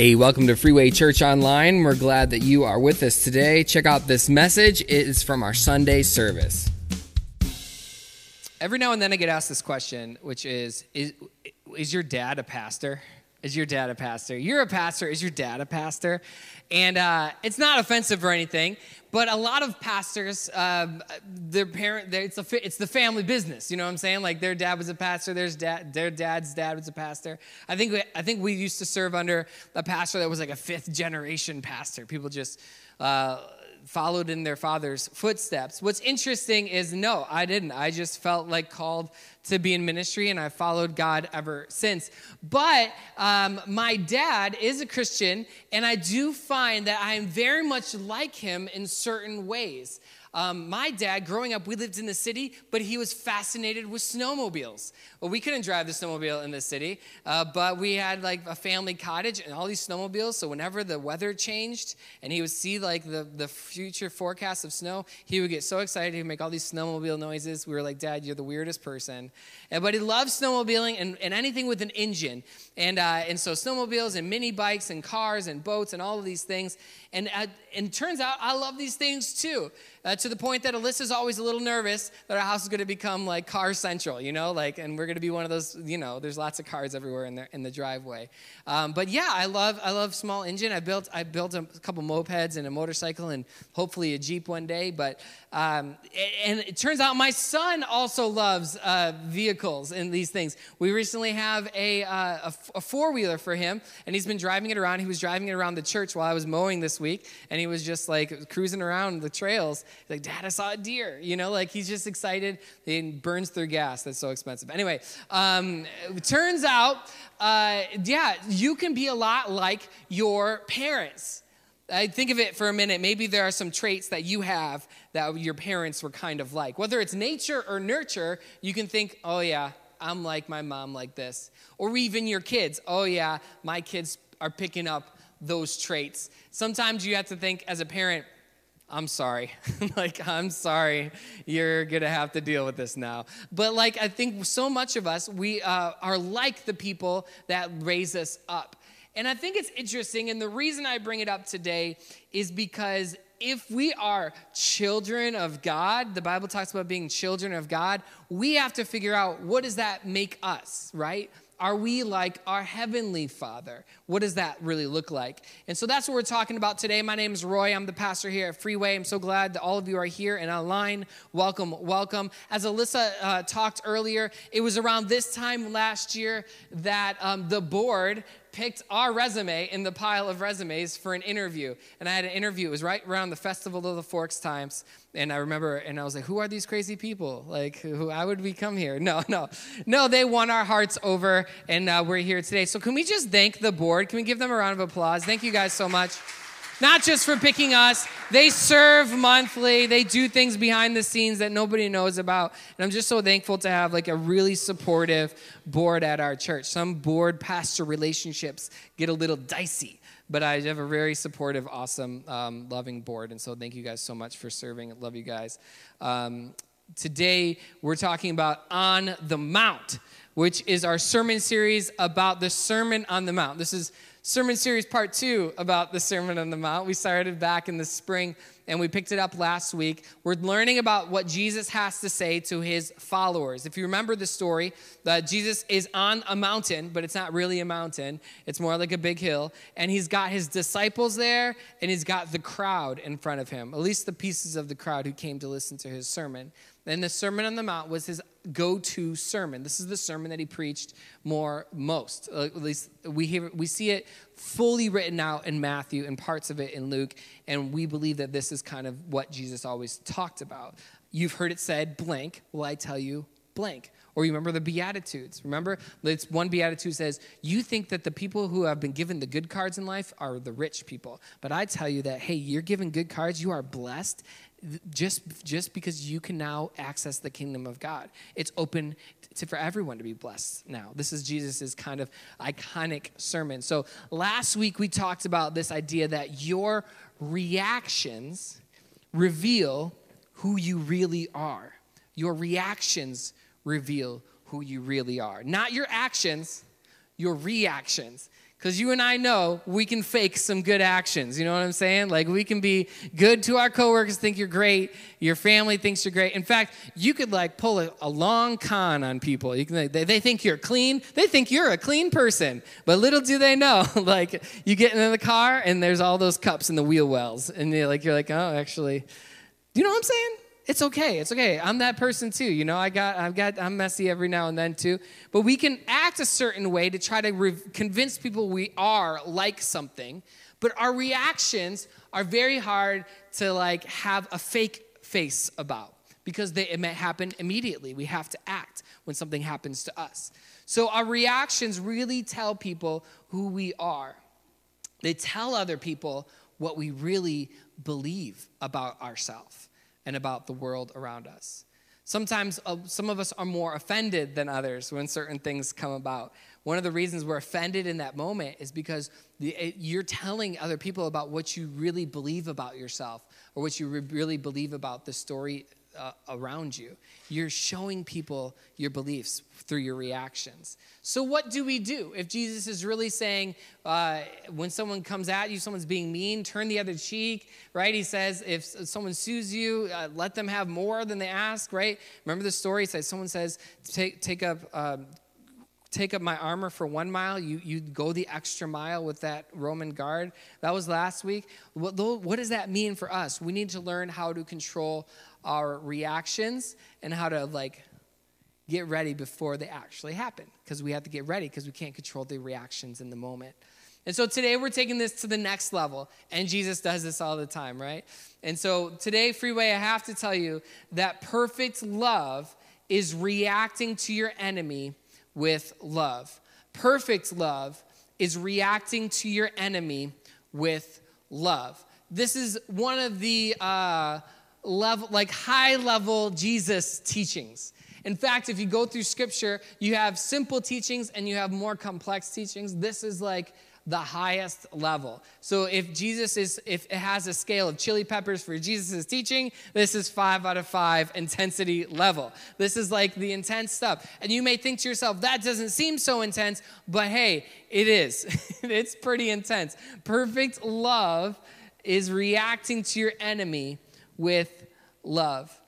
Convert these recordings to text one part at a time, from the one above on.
Hey, welcome to Freeway Church Online. We're glad that you are with us today. Check out this message. It is from our Sunday service. Every now and then I get asked this question, which is Is, is your dad a pastor? Is your dad a pastor? You're a pastor. Is your dad a pastor? And uh, it's not offensive or anything, but a lot of pastors, um, their parent, it's, a, it's the family business. You know what I'm saying? Like their dad was a pastor, their dad, their dad's dad was a pastor. I think we, I think we used to serve under a pastor that was like a fifth generation pastor. People just. Uh, followed in their father's footsteps. What's interesting is no, I didn't. I just felt like called to be in ministry, and I've followed God ever since. But um, my dad is a Christian, and I do find that I am very much like him in certain ways. Um, my dad, growing up, we lived in the city, but he was fascinated with snowmobiles. Well, we couldn't drive the snowmobile in the city, uh, but we had like a family cottage and all these snowmobiles. So whenever the weather changed and he would see like the, the future forecast of snow, he would get so excited. He would make all these snowmobile noises. We were like, Dad, you're the weirdest person. And, but he loved snowmobiling and, and anything with an engine. And, uh, and so snowmobiles and mini bikes and cars and boats and all of these things. And, uh, and turns out I love these things too uh, to the point that Alyssa's always a little nervous that our house is going to become like car central, you know, like, and we're going to be one of those, you know, there's lots of cars everywhere in the in the driveway. Um, but yeah, I love I love small engine. I built I built a couple mopeds and a motorcycle and hopefully a jeep one day. But um, and it turns out my son also loves uh, vehicles and these things. We recently have a, uh, four wheeler for him, and he's been driving it around. He was driving it around the church while I was mowing this week, and he was just like cruising around the trails. He's like, Dad, I saw a deer. You know, like he's just excited. He burns through gas. That's so expensive. Anyway, um, turns out, uh, yeah, you can be a lot like your parents. I think of it for a minute. Maybe there are some traits that you have that your parents were kind of like. Whether it's nature or nurture, you can think, oh, yeah, I'm like my mom, like this. Or even your kids, oh, yeah, my kids are picking up those traits. Sometimes you have to think as a parent, I'm sorry. like, I'm sorry. You're going to have to deal with this now. But, like, I think so much of us, we uh, are like the people that raise us up. And I think it's interesting. And the reason I bring it up today is because if we are children of God, the Bible talks about being children of God, we have to figure out what does that make us, right? Are we like our Heavenly Father? What does that really look like? And so that's what we're talking about today. My name is Roy. I'm the pastor here at Freeway. I'm so glad that all of you are here and online. Welcome, welcome. As Alyssa uh, talked earlier, it was around this time last year that um, the board picked our resume in the pile of resumes for an interview. And I had an interview. It was right around the Festival of the Forks times. And I remember, and I was like, who are these crazy people? Like, who, would we come here? No, no. No, they won our hearts over, and uh, we're here today. So can we just thank the board? Can we give them a round of applause? Thank you guys so much not just for picking us. They serve monthly. They do things behind the scenes that nobody knows about. And I'm just so thankful to have like a really supportive board at our church. Some board pastor relationships get a little dicey, but I have a very supportive, awesome, um, loving board. And so thank you guys so much for serving. I love you guys. Um, today we're talking about On the Mount, which is our sermon series about the Sermon on the Mount. This is sermon series part two about the Sermon on the Mount. We started back in the spring and we picked it up last week. We're learning about what Jesus has to say to his followers. If you remember the story, that Jesus is on a mountain, but it's not really a mountain, it's more like a big hill. And he's got his disciples there and he's got the crowd in front of him, at least the pieces of the crowd who came to listen to his sermon. And the Sermon on the Mount was his go to sermon. This is the sermon that he preached more most. Uh, at least we, hear, we see it fully written out in Matthew and parts of it in Luke. And we believe that this is kind of what Jesus always talked about. You've heard it said, blank. Well, I tell you, blank. Or you remember the Beatitudes. Remember, it's one Beatitude says, You think that the people who have been given the good cards in life are the rich people. But I tell you that, hey, you're given good cards, you are blessed, just just because you can now access the kingdom of God. It's open to, for everyone to be blessed now. This is Jesus's kind of iconic sermon. So last week we talked about this idea that your reactions reveal who you really are. Your reactions reveal who you really are. Not your actions, your reactions. Because you and I know we can fake some good actions. You know what I'm saying? Like we can be good to our coworkers, think you're great. Your family thinks you're great. In fact, you could like pull a, a long con on people. You can, they, they think you're clean. They think you're a clean person. But little do they know, like you get in the car and there's all those cups in the wheel wells, and you're like, you're like, oh, actually, do you know what I'm saying? It's okay. It's okay. I'm that person too. You know, I got, I've got, I'm messy every now and then too. But we can act a certain way to try to re- convince people we are like something. But our reactions are very hard to like have a fake face about because they, it may happen immediately. We have to act when something happens to us. So our reactions really tell people who we are. They tell other people what we really believe about ourselves and about the world around us. Sometimes uh, some of us are more offended than others when certain things come about. One of the reasons we're offended in that moment is because the, it, you're telling other people about what you really believe about yourself or what you re- really believe about the story uh, around you. You're showing people your beliefs through your reactions. So, what do we do if Jesus is really saying, uh, when someone comes at you, someone's being mean, turn the other cheek, right? He says, if someone sues you, uh, let them have more than they ask, right? Remember the story? He says, someone says, take, take up. Take up my armor for one mile, you, you go the extra mile with that Roman guard. That was last week. What, what does that mean for us? We need to learn how to control our reactions and how to like get ready before they actually happen because we have to get ready because we can't control the reactions in the moment. And so today we're taking this to the next level, and Jesus does this all the time, right? And so today, Freeway, I have to tell you that perfect love is reacting to your enemy with love. Perfect love is reacting to your enemy with love. This is one of the uh, level, like high level Jesus teachings. In fact, if you go through scripture, you have simple teachings and you have more complex teachings. This is like the highest level. So if Jesus is, if it has a scale of chili peppers for Jesus' teaching, this is five out of five intensity level. This is like the intense stuff. And you may think to yourself, that doesn't seem so intense, but hey, it is. it's pretty intense. Perfect love is reacting to your enemy with love.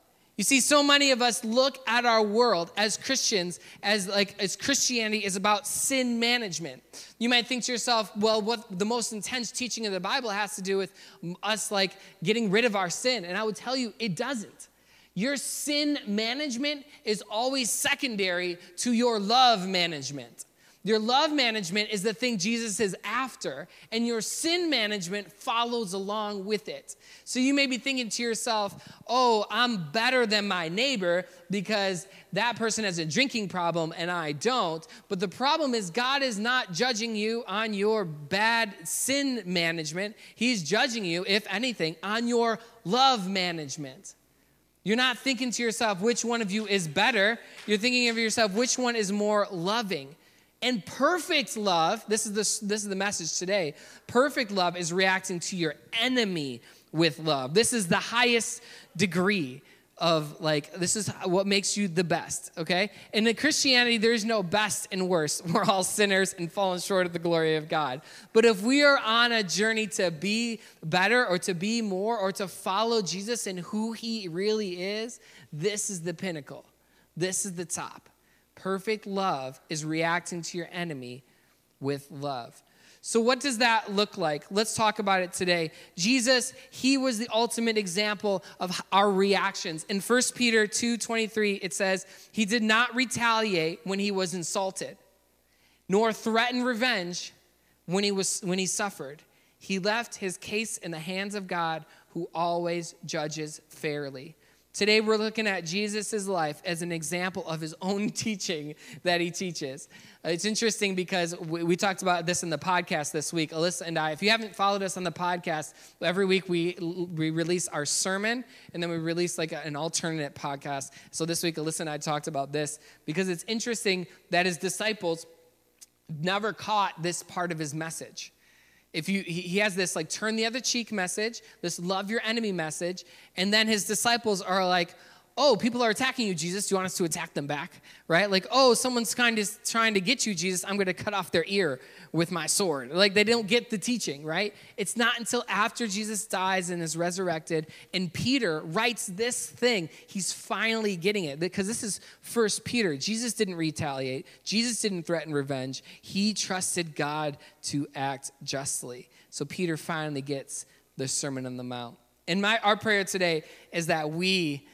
You see, so many of us look at our world as Christians as like as Christianity is about sin management. You might think to yourself, well, what the most intense teaching of the Bible has to do with us like getting rid of our sin. And I would tell you, it doesn't. Your sin management is always secondary to your love management. Your love management is the thing Jesus is after, and your sin management follows along with it. So you may be thinking to yourself, oh, I'm better than my neighbor because that person has a drinking problem and I don't. But the problem is, God is not judging you on your bad sin management. He's judging you, if anything, on your love management. You're not thinking to yourself which one of you is better. You're thinking of yourself which one is more loving. And perfect love, this is the, this is the message today. Perfect love is reacting to your enemy with love. This is the highest degree of like, this is what makes you the best, okay? And in Christianity, there's no best and worst. We're all sinners and fallen short of the glory of God. But if we are on a journey to be better or to be more or to follow Jesus and who he really is, this is the pinnacle. This is the top. Perfect love is reacting to your enemy with love. So, what does that look like? Let's talk about it today. Jesus, he was the ultimate example of our reactions. In 1 Peter 2 23, it says, He did not retaliate when he was insulted, nor threaten revenge when he, was, when he suffered. He left his case in the hands of God, who always judges fairly. Today, we're looking at Jesus' life as an example of his own teaching that he teaches. Uh, it's interesting because we, we, talked about this in the podcast this week. Alyssa and I, if you haven't followed us on the podcast, every week we, we release our sermon and then we release like an alternate podcast. So this week, Alyssa and I talked about this because it's interesting that his disciples never caught this part of his message if you he has this like turn the other cheek message this love your enemy message and then his disciples are like oh, people are attacking you, Jesus. Do you want us to attack them back? Right? Like, oh, someone's kind of trying to get you, Jesus. I'm going to cut off their ear with my sword. Like, they don't get the teaching, right? It's not until after Jesus dies and is resurrected and Peter writes this thing, he's finally getting it because this is First Peter. Jesus didn't retaliate, Jesus didn't threaten revenge. He trusted God to act justly. So Peter finally gets the Sermon on the Mount. And my, our prayer today is that we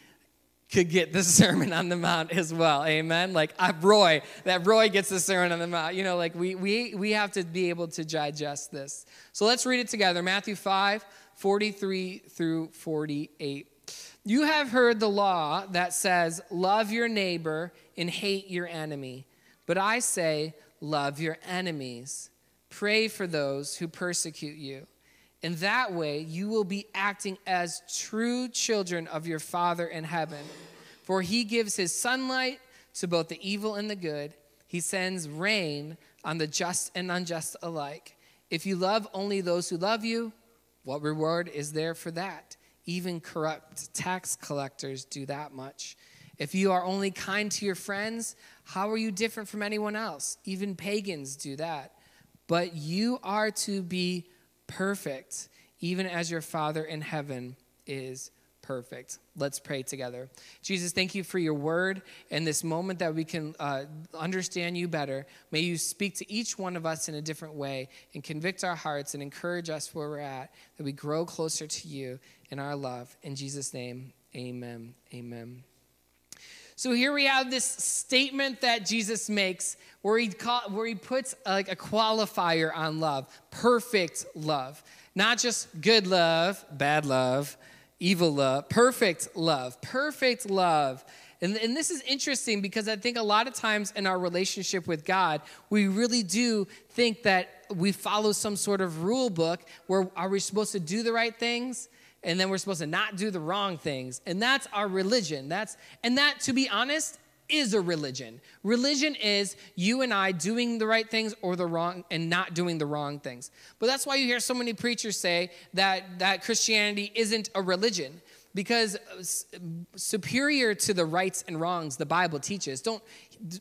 could get the Sermon on the Mount as well. Amen. Like uh, Roy, that Roy gets the Sermon on the Mount. You know, like we we we have to be able to digest this. So let's read it together. Matthew 5, 43 through 48. You have heard the law that says, Love your neighbor and hate your enemy. But I say, Love your enemies. Pray for those who persecute you. In that way, you will be acting as true children of your Father in heaven. For he gives his sunlight to both the evil and the good, he sends rain on the just and unjust alike. If you love only those who love you, what reward is there for that? Even corrupt tax collectors do that much. If you are only kind to your friends, how are you different from anyone else? Even pagans do that. But you are to be perfect, even as your Father in heaven is perfect. Let's pray together. Jesus, thank you for your word and this moment that we can uh, understand you better. May you speak to each one of us in a different way and convict our hearts and encourage us where we're at, that we grow closer to you in our love. In Jesus' name, amen. Amen. So here we have this statement that Jesus makes where he, call, where he puts like a qualifier on love perfect love. Not just good love, bad love, evil love, perfect love, perfect love. And, and this is interesting because I think a lot of times in our relationship with God, we really do think that we follow some sort of rule book where are we supposed to do the right things? And then we're supposed to not do the wrong things. And that's our religion. That's and that to be honest is a religion. Religion is you and I doing the right things or the wrong and not doing the wrong things. But that's why you hear so many preachers say that that Christianity isn't a religion because uh, superior to the rights and wrongs the Bible teaches. Don't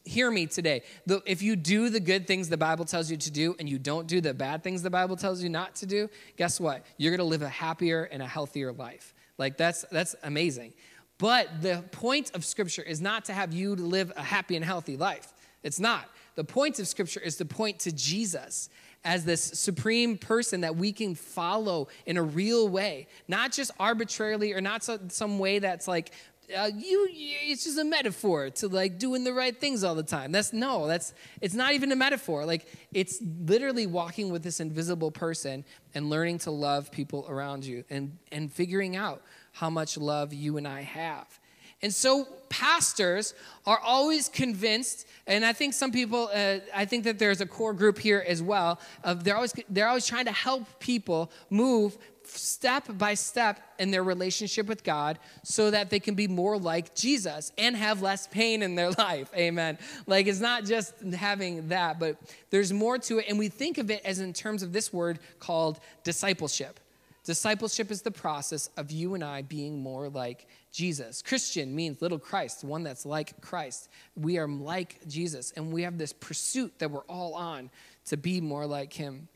hear me today. If you do the good things the Bible tells you to do and you don't do the bad things the Bible tells you not to do, guess what? You're going to live a happier and a healthier life. Like that's that's amazing. But the point of scripture is not to have you live a happy and healthy life. It's not. The point of scripture is to point to Jesus as this supreme person that we can follow in a real way, not just arbitrarily or not some way that's like uh, you, it's just a metaphor to like doing the right things all the time. That's no that's it's not even a metaphor. Like it's literally walking with this invisible person and learning to love people around you and and figuring out how much love you and i have and so pastors are always convinced and i think some people uh, i think that there's a core group here as well of they're always they're always trying to help people move step by step in their relationship with God so that they can be more like Jesus and have less pain in their life. Amen. Like it's not just having that, but there's more to it. And we think of it as in terms of this word called discipleship. Discipleship is the process of you and I being more like Jesus. Christian means little Christ, one that's like Christ. We are like Jesus, and we have this pursuit that we're all on to be more like him.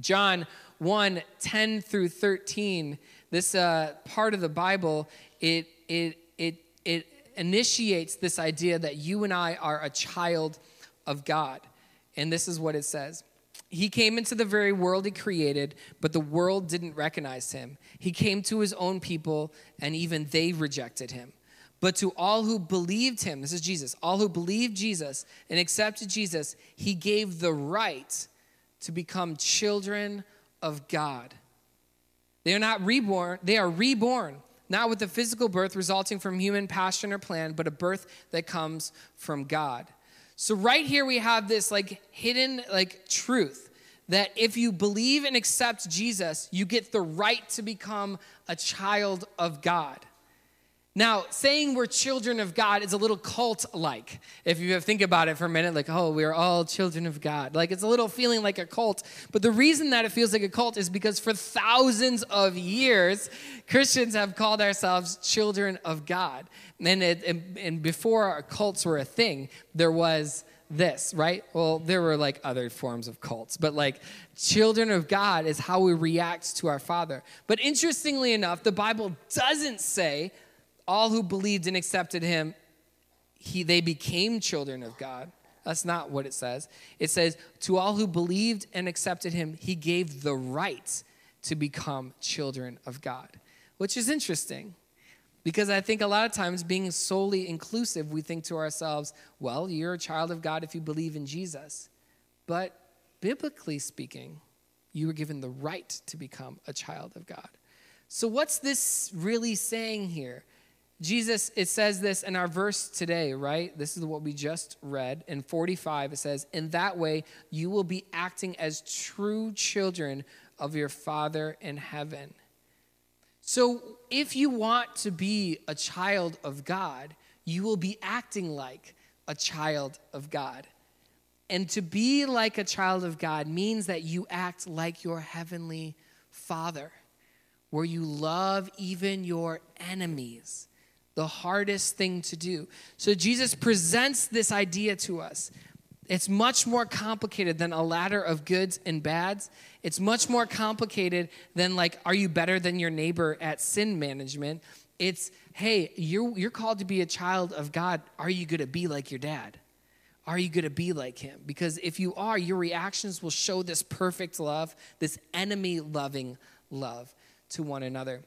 John 1 10 through 13, this uh, part of the Bible, it, it, it, it initiates this idea that you and I are a child of God. And this is what it says. He came into the very world he created, but the world didn't recognize him. He came to his own people, and even they rejected him. But to all who believed him, this is Jesus, all who believed Jesus and accepted Jesus, he gave the right to become children of God. They are not reborn, they are reborn, not with a physical birth resulting from human passion or plan, but a birth that comes from God. So right here we have this like hidden like truth that if you believe and accept Jesus, you get the right to become a child of God. Now, saying we're children of God is a little cult like. If you think about it for a minute, like, oh, we're all children of God. Like, it's a little feeling like a cult. But the reason that it feels like a cult is because for thousands of years, Christians have called ourselves children of God. And, it, and, and before cults were a thing, there was this, right? Well, there were like other forms of cults, but like children of God is how we react to our Father. But interestingly enough, the Bible doesn't say all who believed and accepted him, he, they became children of God. That's not what it says. It says, to all who believed and accepted him, he gave the right to become children of God, which is interesting because I think a lot of times, being solely inclusive, we think to ourselves, well, you're a child of God if you believe in Jesus. But biblically speaking, you were given the right to become a child of God. So, what's this really saying here? Jesus, it says this in our verse today, right? This is what we just read. In 45, it says, In that way, you will be acting as true children of your Father in heaven. So, if you want to be a child of God, you will be acting like a child of God. And to be like a child of God means that you act like your heavenly Father, where you love even your enemies the hardest thing to do. So Jesus presents this idea to us. It's much more complicated than a ladder of goods and bads. It's much more complicated than like, are you better than your neighbor at sin management? It's, hey, you're, you're called to be a child of God. Are you going to be like your dad? Are you going to be like him? Because if you are, your reactions will show this perfect love, this enemy loving love to one another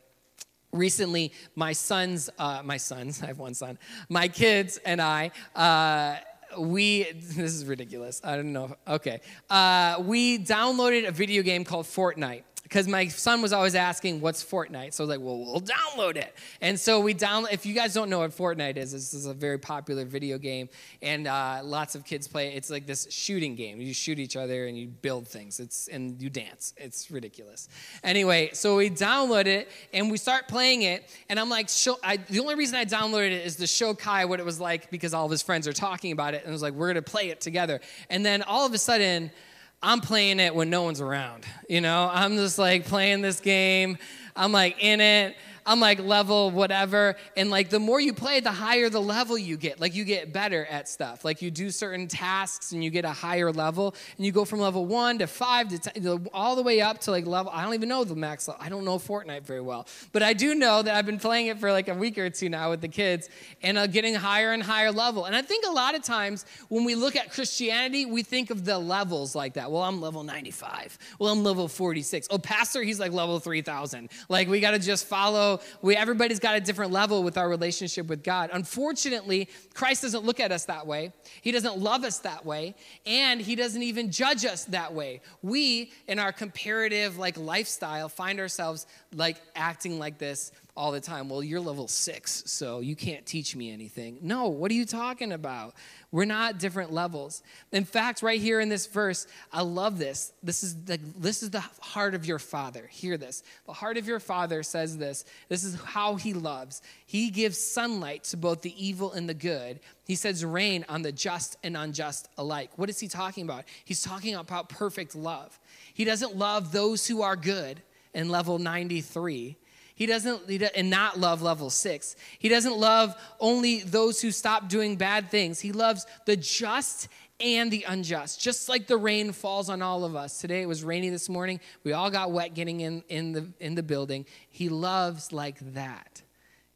recently my sons uh, my sons i have one son my kids and i uh, we this is ridiculous i don't know okay. Uh, we downloaded a video game called fortnite because my son was always asking, "What's Fortnite?" So I was like, "Well, we'll download it." And so we download. If you guys don't know what Fortnite is, this is a very popular video game, and uh, lots of kids play. It's like this shooting game. You shoot each other and you build things. It's and you dance. It's ridiculous. Anyway, so we download it and we start playing it, and I'm like, show, I, the only reason I downloaded it is to show Kai what it was like because all of his friends are talking about it, and I was like, we're gonna play it together. And then all of a sudden I'm playing it when no one's around. You know, I'm just like playing this game. I'm like in it. I'm like level whatever. And like the more you play, the higher the level you get. Like you get better at stuff. Like you do certain tasks and you get a higher level. And you go from level one to five to 10, all the way up to like level, I don't even know the max level. I don't know Fortnite very well. But I do know that I've been playing it for like a week or two now with the kids and uh, getting higher and higher level. And I think a lot of times when we look at Christianity, we think of the levels like that. Well, I'm level 95. Well, I'm level 46. Oh, pastor, he's like level 3000. Like we got to just follow we everybody's got a different level with our relationship with God. Unfortunately, Christ doesn't look at us that way. He doesn't love us that way, and he doesn't even judge us that way. We in our comparative like lifestyle find ourselves like acting like this all the time. Well, you're level 6, so you can't teach me anything. No, what are you talking about? We're not different levels. In fact, right here in this verse, I love this. This is the, this is the heart of your father. Hear this. The heart of your father says this. This is how he loves. He gives sunlight to both the evil and the good. He says rain on the just and unjust alike. What is he talking about? He's talking about perfect love. He doesn't love those who are good in level 93. He doesn't, he and not love level six. He doesn't love only those who stop doing bad things. He loves the just and the unjust, just like the rain falls on all of us. Today it was rainy this morning. We all got wet getting in, in, the, in the building. He loves like that.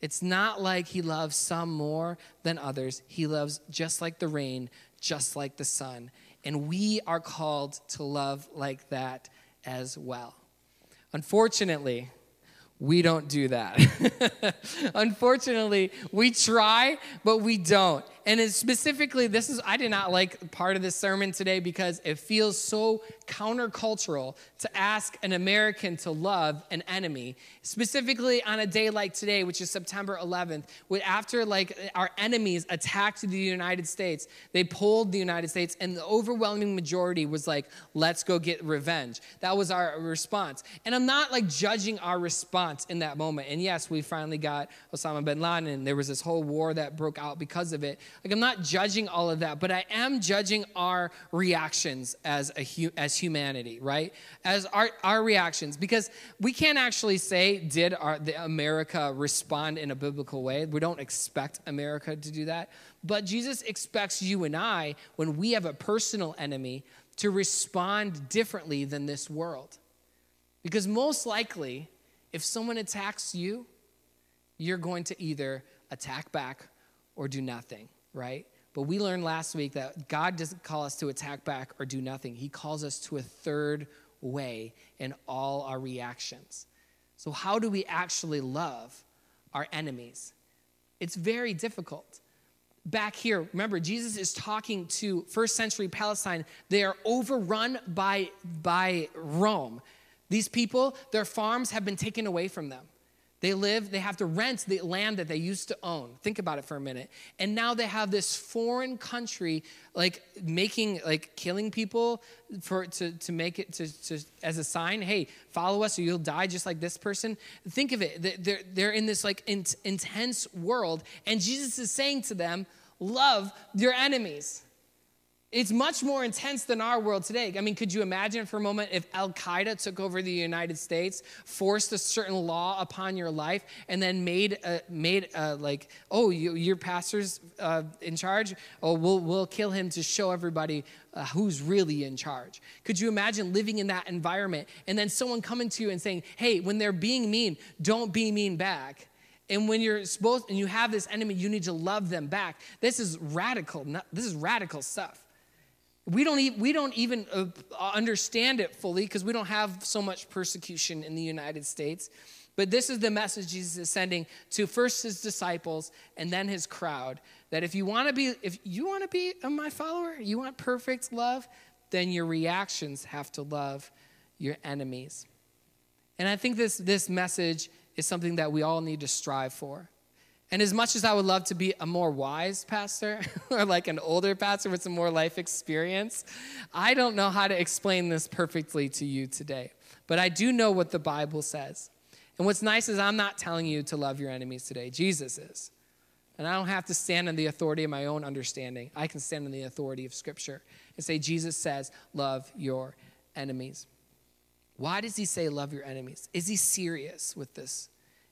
It's not like he loves some more than others. He loves just like the rain, just like the sun. And we are called to love like that as well. Unfortunately, we don't do that. Unfortunately, we try, but we don't. And specifically, this is, I did not like part of this sermon today because it feels so countercultural to ask an American to love an enemy, specifically on a day like today, which is September 11th, after like our enemies attacked the United States, they pulled the United States, and the overwhelming majority was like, let's go get revenge. That was our response. And I'm not like judging our response in that moment. And yes, we finally got Osama bin Laden, and there was this whole war that broke out because of it. Like, I'm not judging all of that, but I am judging our reactions as, a, as humanity, right? As our, our reactions, because we can't actually say, did our, the America respond in a biblical way? We don't expect America to do that. But Jesus expects you and I, when we have a personal enemy, to respond differently than this world. Because most likely, if someone attacks you, you're going to either attack back or do nothing, right? But we learned last week that God doesn't call us to attack back or do nothing. He calls us to a third way in all our reactions. So, how do we actually love our enemies? It's very difficult. Back here, remember, Jesus is talking to first century Palestine. They are overrun by, by Rome. These people, their farms have been taken away from them. They live, they have to rent the land that they used to own. Think about it for a minute. And now they have this foreign country like making like killing people for to, to make it to, to as a sign, hey, follow us or you'll die just like this person. Think of it. They're, they're in this like in, intense world, and Jesus is saying to them, love your enemies. It's much more intense than our world today. I mean, could you imagine for a moment if Al Qaeda took over the United States, forced a certain law upon your life, and then made a, made a, like, oh, you, your pastor's uh, in charge. Oh, we'll we'll kill him to show everybody uh, who's really in charge. Could you imagine living in that environment and then someone coming to you and saying, hey, when they're being mean, don't be mean back. And when you're supposed and you have this enemy, you need to love them back. This is radical. This is radical stuff. We don't, even, we don't even uh, understand it fully because we don't have so much persecution in the United States. But this is the message Jesus is sending to first his disciples and then his crowd that if you want to be if you want to be my follower, you want perfect love, then your reactions have to love your enemies. And I think this this message is something that we all need to strive for. And as much as I would love to be a more wise pastor or like an older pastor with some more life experience, I don't know how to explain this perfectly to you today. But I do know what the Bible says. And what's nice is I'm not telling you to love your enemies today, Jesus is. And I don't have to stand on the authority of my own understanding. I can stand on the authority of Scripture and say, Jesus says, love your enemies. Why does he say, love your enemies? Is he serious with this?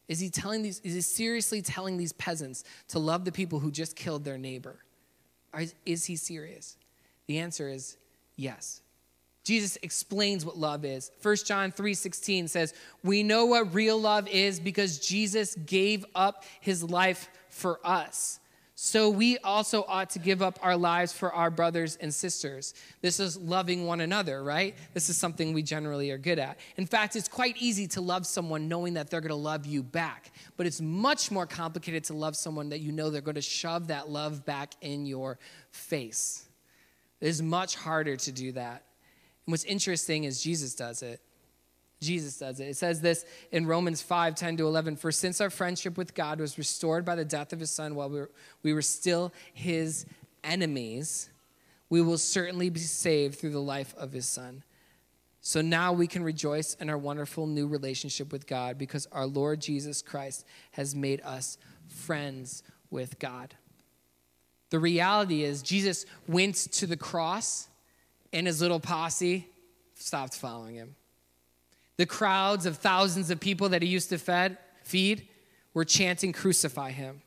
Is he telling these, is he seriously telling these peasants to love the people who just killed their neighbor? Is, is he serious? The answer is yes. Jesus explains what love is. 1 John 3:16 says, "We know what real love is because Jesus gave up his life for us." So we also ought to give up our lives for our brothers and sisters. This is loving one another, right? This is something we generally are good at. In fact, it's quite easy to love someone knowing that they're going to love you back, but it's much more complicated to love someone that you know they're going to shove that love back in your face. It is much harder to do that. And what's interesting is Jesus does it. Jesus does it. It says this in Romans 5 10 to 11. For since our friendship with God was restored by the death of his son while we were, we were still his enemies, we will certainly be saved through the life of his son. So now we can rejoice in our wonderful new relationship with God because our Lord Jesus Christ has made us friends with God. The reality is, Jesus went to the cross and his little posse stopped following him. The crowds of thousands of people that he used to fed, feed were chanting, Crucify him.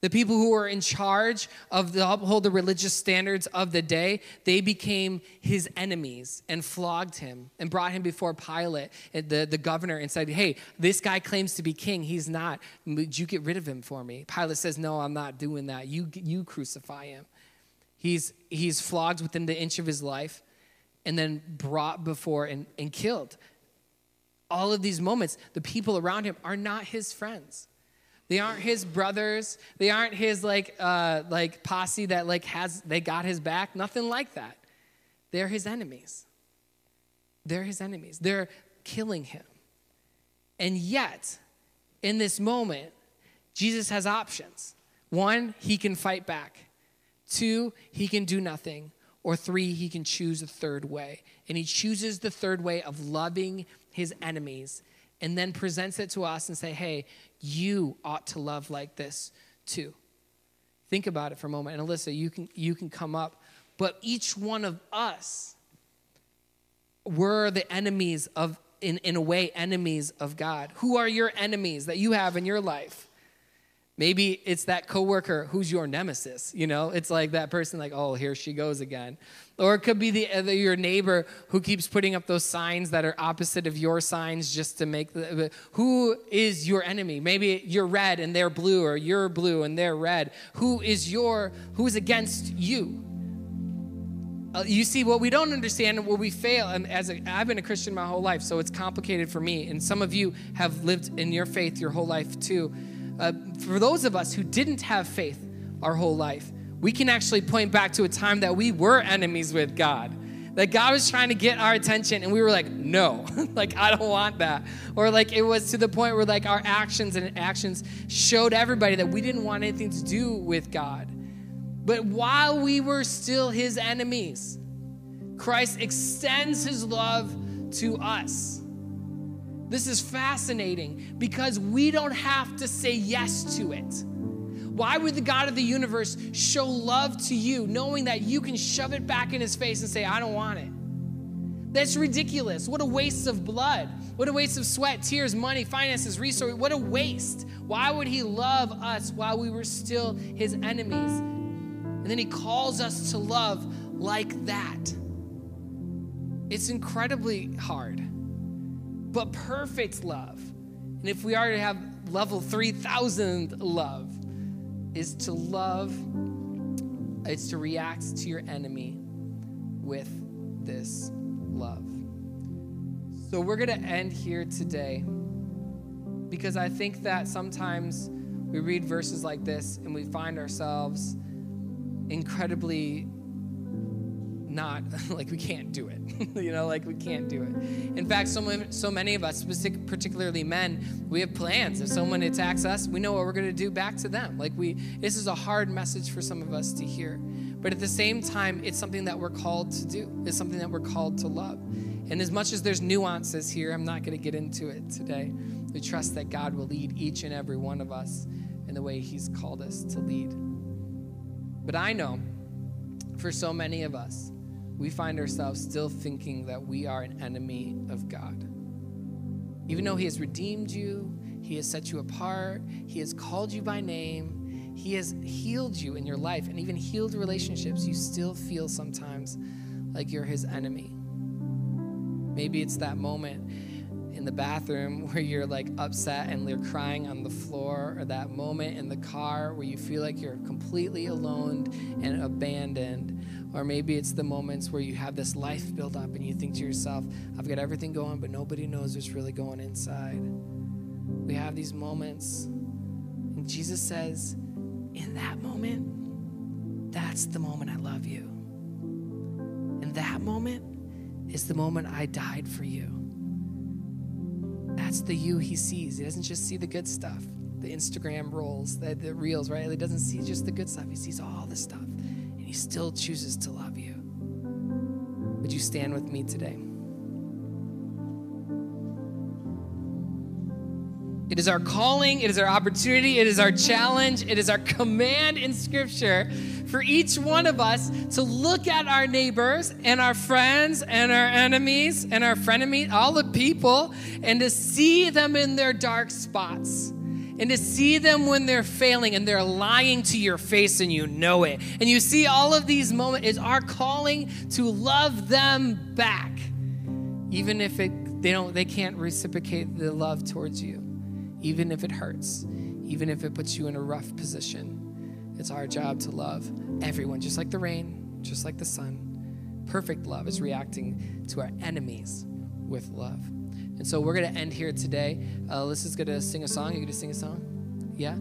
The people who were in charge of the uphold the religious standards of the day, they became his enemies and flogged him and brought him before Pilate, the, the governor, and said, Hey, this guy claims to be king. He's not. Would you get rid of him for me? Pilate says, No, I'm not doing that. You, you crucify him. He's, he's flogged within the inch of his life and then brought before and, and killed all of these moments, the people around him are not his friends. They aren't his brothers. They aren't his like uh, like posse that like has they got his back. Nothing like that. They're his enemies. They're his enemies. They're killing him. And yet, in this moment, Jesus has options. One, he can fight back. Two, he can do nothing. Or three, he can choose a third way. And he chooses the third way of loving his enemies and then presents it to us and say, hey, you ought to love like this too. Think about it for a moment. And Alyssa, you can, you can come up. But each one of us were the enemies of, in, in a way, enemies of God. Who are your enemies that you have in your life? Maybe it's that coworker who's your nemesis. You know, it's like that person, like, oh, here she goes again. Or it could be the, your neighbor who keeps putting up those signs that are opposite of your signs just to make the. Who is your enemy? Maybe you're red and they're blue, or you're blue and they're red. Who is your? Who is against you? Uh, you see, what we don't understand, what we fail, and as a, I've been a Christian my whole life, so it's complicated for me. And some of you have lived in your faith your whole life too uh, for those of us who didn't have faith our whole life, we can actually point back to a time that we were enemies with God. That God was trying to get our attention, and we were like, no, like, I don't want that. Or like, it was to the point where like our actions and actions showed everybody that we didn't want anything to do with God. But while we were still his enemies, Christ extends his love to us. This is fascinating because we don't have to say yes to it. Why would the God of the universe show love to you knowing that you can shove it back in his face and say, I don't want it? That's ridiculous. What a waste of blood. What a waste of sweat, tears, money, finances, resources. What a waste. Why would he love us while we were still his enemies? And then he calls us to love like that. It's incredibly hard but perfect love. And if we are to have level 3000 love, is to love, it's to react to your enemy with this love. So we're going to end here today because I think that sometimes we read verses like this and we find ourselves incredibly not like we can't do it. You know like we can't do it. In fact so, so many of us particularly men we have plans. If someone attacks us we know what we're going to do back to them. Like we this is a hard message for some of us to hear. But at the same time it's something that we're called to do. It's something that we're called to love. And as much as there's nuances here i'm not going to get into it today. We trust that god will lead each and every one of us in the way he's called us to lead. But i know for so many of us we find ourselves still thinking that we are an enemy of God. Even though He has redeemed you, He has set you apart, He has called you by name, He has healed you in your life, and even healed relationships, you still feel sometimes like you're His enemy. Maybe it's that moment in the bathroom where you're like upset and you're crying on the floor, or that moment in the car where you feel like you're completely alone and abandoned or maybe it's the moments where you have this life built up and you think to yourself, I've got everything going, but nobody knows what's really going inside. We have these moments. And Jesus says, in that moment, that's the moment I love you. And that moment is the moment I died for you. That's the you he sees. He doesn't just see the good stuff, the Instagram rolls, the, the reels, right? He doesn't see just the good stuff. He sees all the stuff. He still chooses to love you. Would you stand with me today? It is our calling, it is our opportunity, it is our challenge, it is our command in Scripture for each one of us to look at our neighbors and our friends and our enemies and our frenemies, all the people, and to see them in their dark spots and to see them when they're failing and they're lying to your face and you know it. And you see all of these moments is our calling to love them back. Even if it they don't they can't reciprocate the love towards you. Even if it hurts. Even if it puts you in a rough position. It's our job to love everyone just like the rain, just like the sun. Perfect love is reacting to our enemies with love. And so we're going to end here today. Uh, Alyssa's going to sing a song. You going to sing a song? Yeah?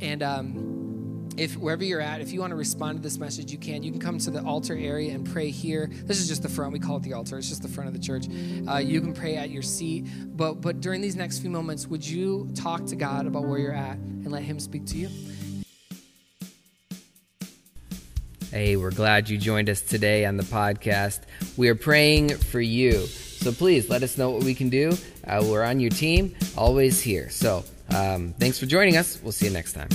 And um, if wherever you're at, if you want to respond to this message, you can. You can come to the altar area and pray here. This is just the front. We call it the altar. It's just the front of the church. Uh, you can pray at your seat. But but during these next few moments, would you talk to God about where you're at and let Him speak to you? Hey, we're glad you joined us today on the podcast. We are praying for you. So please let us know what we can do. Uh, we're on your team, always here. So um, thanks for joining us. We'll see you next time.